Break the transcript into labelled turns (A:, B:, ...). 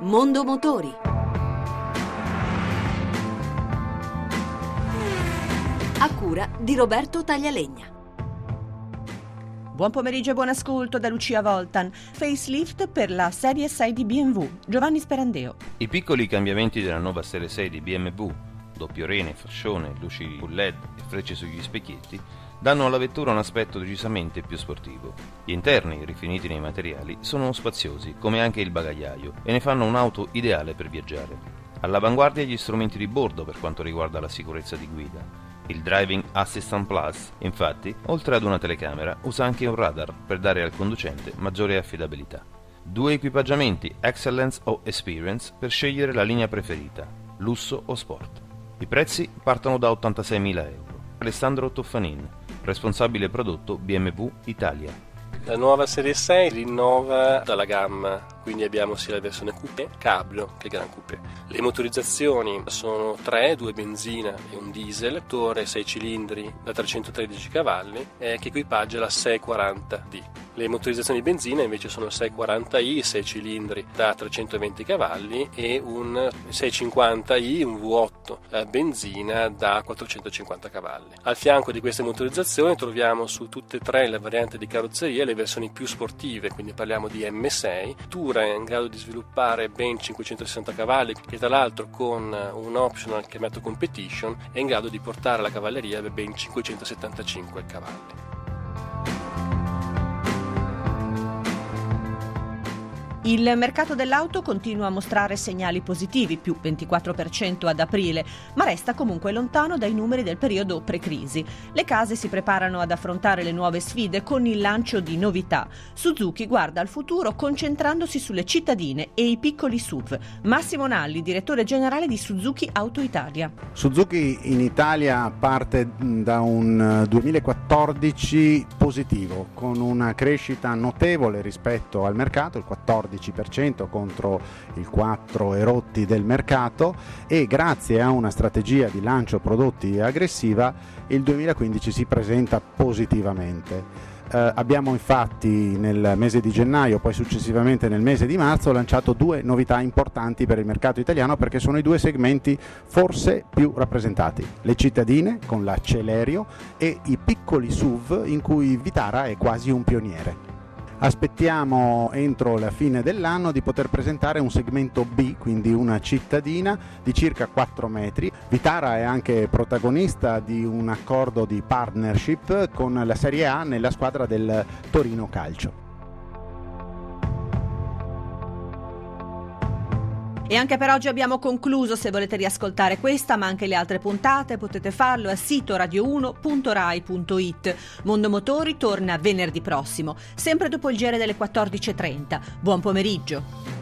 A: Mondo Motori. A cura di Roberto Taglialegna.
B: Buon pomeriggio e buon ascolto da Lucia Voltan. Facelift per la serie 6 di BMW. Giovanni Sperandeo.
C: I piccoli cambiamenti della nuova serie 6 di BMW, doppio rene, fascione, luci full LED e frecce sugli specchietti, danno alla vettura un aspetto decisamente più sportivo. Gli interni, rifiniti nei materiali, sono spaziosi, come anche il bagagliaio, e ne fanno un'auto ideale per viaggiare. All'avanguardia gli strumenti di bordo per quanto riguarda la sicurezza di guida. Il Driving Assistant Plus, infatti, oltre ad una telecamera, usa anche un radar per dare al conducente maggiore affidabilità. Due equipaggiamenti Excellence o Experience per scegliere la linea preferita, lusso o sport. I prezzi partono da 86.000 euro. Alessandro Toffanin, responsabile prodotto BMW Italia.
D: La nuova serie 6 rinnova dalla gamma quindi abbiamo sia la versione coupé cabrio che gran coupé. Le motorizzazioni sono tre, due benzina e un diesel, motore 6 cilindri da 313 cavalli eh, che equipaggia la 640D. Le motorizzazioni benzina invece sono 640i, 6 cilindri da 320 cavalli e un 650i, un V8 eh, benzina da 450 cavalli. Al fianco di queste motorizzazioni troviamo su tutte e tre le varianti di carrozzeria le versioni più sportive, quindi parliamo di M6, Tura è in grado di sviluppare ben 560 cavalli che tra l'altro con un optional chiamato competition è in grado di portare la cavalleria a ben 575 cavalli.
B: Il mercato dell'auto continua a mostrare segnali positivi, più 24% ad aprile, ma resta comunque lontano dai numeri del periodo pre-crisi. Le case si preparano ad affrontare le nuove sfide con il lancio di novità. Suzuki guarda al futuro concentrandosi sulle cittadine e i piccoli SUV. Massimo Nalli, direttore generale di Suzuki Auto Italia.
E: Suzuki in Italia parte da un 2014 positivo, con una crescita notevole rispetto al mercato, il 14 12% contro il 4 erotti del mercato e grazie a una strategia di lancio prodotti aggressiva il 2015 si presenta positivamente. Eh, abbiamo infatti nel mese di gennaio, poi successivamente nel mese di marzo, lanciato due novità importanti per il mercato italiano perché sono i due segmenti forse più rappresentati. Le cittadine con la Celerio e i piccoli SUV in cui Vitara è quasi un pioniere. Aspettiamo entro la fine dell'anno di poter presentare un segmento B, quindi una cittadina di circa 4 metri. Vitara è anche protagonista di un accordo di partnership con la Serie A nella squadra del Torino Calcio.
B: E anche per oggi abbiamo concluso. Se volete riascoltare questa, ma anche le altre puntate, potete farlo al sito radio1.rai.it. Mondo Motori torna venerdì prossimo, sempre dopo il giro delle 14.30. Buon pomeriggio.